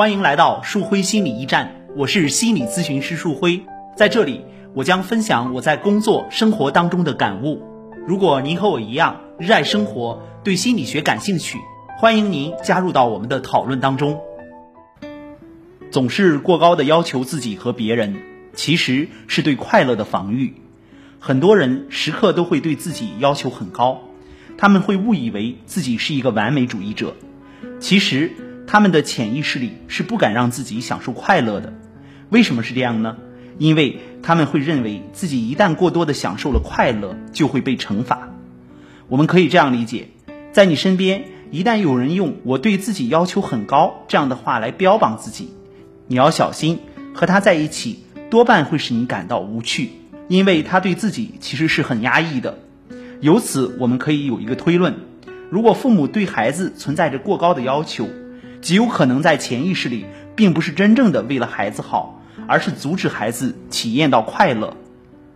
欢迎来到树辉心理驿站，我是心理咨询师树辉，在这里我将分享我在工作生活当中的感悟。如果您和我一样热爱生活，对心理学感兴趣，欢迎您加入到我们的讨论当中。总是过高的要求自己和别人，其实是对快乐的防御。很多人时刻都会对自己要求很高，他们会误以为自己是一个完美主义者，其实。他们的潜意识里是不敢让自己享受快乐的，为什么是这样呢？因为他们会认为自己一旦过多的享受了快乐，就会被惩罚。我们可以这样理解，在你身边一旦有人用“我对自己要求很高”这样的话来标榜自己，你要小心，和他在一起多半会使你感到无趣，因为他对自己其实是很压抑的。由此，我们可以有一个推论：如果父母对孩子存在着过高的要求，极有可能在潜意识里，并不是真正的为了孩子好，而是阻止孩子体验到快乐。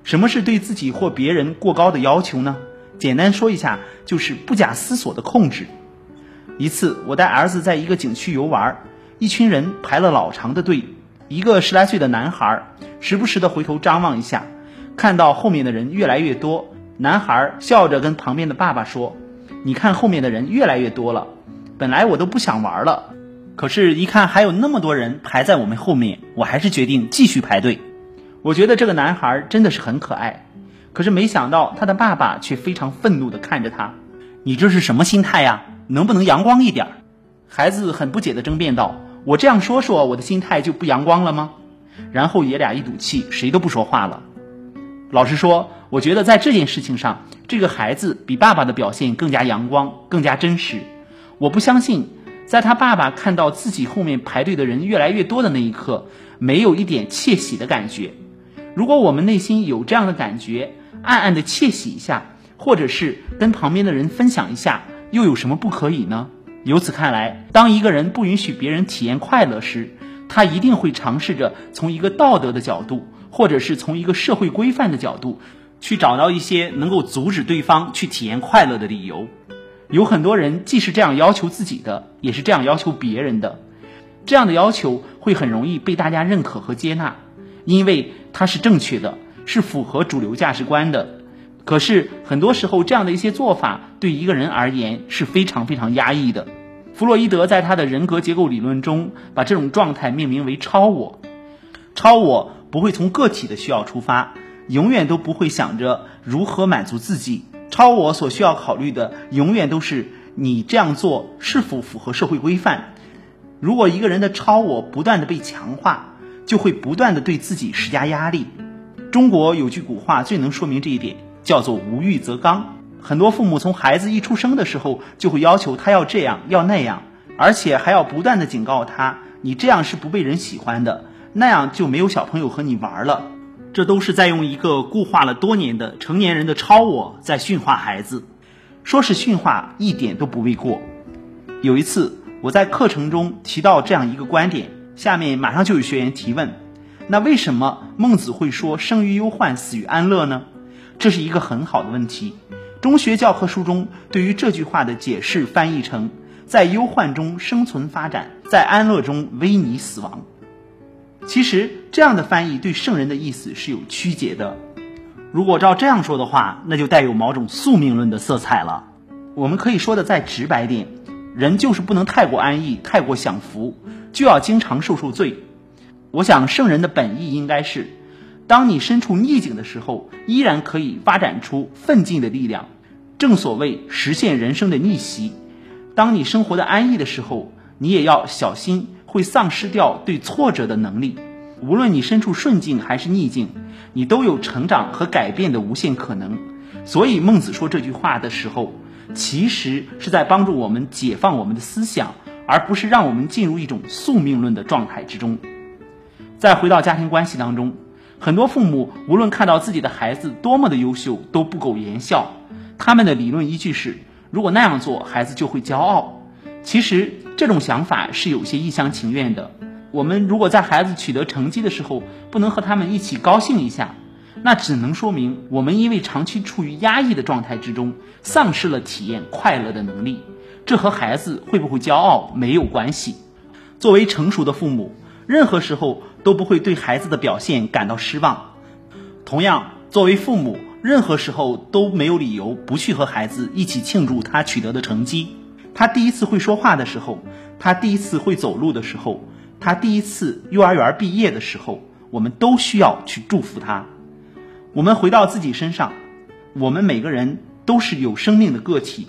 什么是对自己或别人过高的要求呢？简单说一下，就是不假思索的控制。一次，我带儿子在一个景区游玩，一群人排了老长的队。一个十来岁的男孩时不时的回头张望一下，看到后面的人越来越多，男孩笑着跟旁边的爸爸说：“你看后面的人越来越多了。”本来我都不想玩了，可是，一看还有那么多人排在我们后面，我还是决定继续排队。我觉得这个男孩真的是很可爱，可是没想到他的爸爸却非常愤怒地看着他：“你这是什么心态呀？能不能阳光一点？”孩子很不解地争辩道：“我这样说说，我的心态就不阳光了吗？”然后爷俩一赌气，谁都不说话了。老实说，我觉得在这件事情上，这个孩子比爸爸的表现更加阳光，更加真实。我不相信，在他爸爸看到自己后面排队的人越来越多的那一刻，没有一点窃喜的感觉。如果我们内心有这样的感觉，暗暗的窃喜一下，或者是跟旁边的人分享一下，又有什么不可以呢？由此看来，当一个人不允许别人体验快乐时，他一定会尝试着从一个道德的角度，或者是从一个社会规范的角度，去找到一些能够阻止对方去体验快乐的理由。有很多人既是这样要求自己的，也是这样要求别人的，这样的要求会很容易被大家认可和接纳，因为它是正确的，是符合主流价值观的。可是很多时候，这样的一些做法对一个人而言是非常非常压抑的。弗洛伊德在他的人格结构理论中，把这种状态命名为超我。超我不会从个体的需要出发，永远都不会想着如何满足自己。超我所需要考虑的，永远都是你这样做是否符合社会规范。如果一个人的超我不断的被强化，就会不断的对自己施加压力。中国有句古话最能说明这一点，叫做无欲则刚。很多父母从孩子一出生的时候，就会要求他要这样要那样，而且还要不断的警告他，你这样是不被人喜欢的，那样就没有小朋友和你玩了。这都是在用一个固化了多年的成年人的超我在驯化孩子，说是驯化一点都不为过。有一次我在课程中提到这样一个观点，下面马上就有学员提问：那为什么孟子会说生于忧患，死于安乐呢？这是一个很好的问题。中学教科书中对于这句话的解释翻译成：在忧患中生存发展，在安乐中危靡死亡。其实这样的翻译对圣人的意思是有曲解的。如果照这样说的话，那就带有某种宿命论的色彩了。我们可以说的再直白点，人就是不能太过安逸、太过享福，就要经常受受罪。我想圣人的本意应该是：当你身处逆境的时候，依然可以发展出奋进的力量。正所谓实现人生的逆袭。当你生活的安逸的时候，你也要小心。会丧失掉对挫折的能力。无论你身处顺境还是逆境，你都有成长和改变的无限可能。所以孟子说这句话的时候，其实是在帮助我们解放我们的思想，而不是让我们进入一种宿命论的状态之中。再回到家庭关系当中，很多父母无论看到自己的孩子多么的优秀，都不苟言笑。他们的理论依据是：如果那样做，孩子就会骄傲。其实这种想法是有些一厢情愿的。我们如果在孩子取得成绩的时候不能和他们一起高兴一下，那只能说明我们因为长期处于压抑的状态之中，丧失了体验快乐的能力。这和孩子会不会骄傲没有关系。作为成熟的父母，任何时候都不会对孩子的表现感到失望。同样，作为父母，任何时候都没有理由不去和孩子一起庆祝他取得的成绩。他第一次会说话的时候，他第一次会走路的时候，他第一次幼儿园毕业的时候，我们都需要去祝福他。我们回到自己身上，我们每个人都是有生命的个体。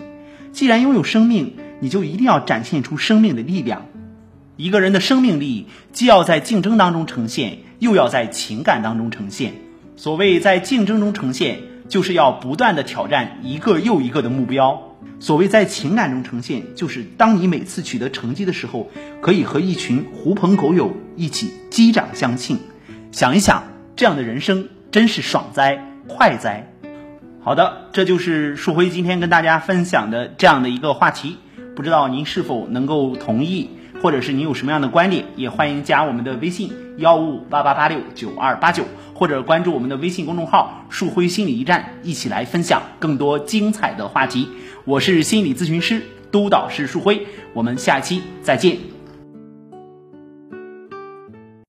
既然拥有生命，你就一定要展现出生命的力量。一个人的生命力，既要在竞争当中呈现，又要在情感当中呈现。所谓在竞争中呈现，就是要不断的挑战一个又一个的目标；所谓在情感中呈现，就是当你每次取得成绩的时候，可以和一群狐朋狗友一起击掌相庆。想一想，这样的人生真是爽哉快哉！好的，这就是树辉今天跟大家分享的这样的一个话题，不知道您是否能够同意？或者是你有什么样的观点，也欢迎加我们的微信幺五五八八八六九二八九，或者关注我们的微信公众号“树辉心理驿站”，一起来分享更多精彩的话题。我是心理咨询师督导师树辉，我们下期再见。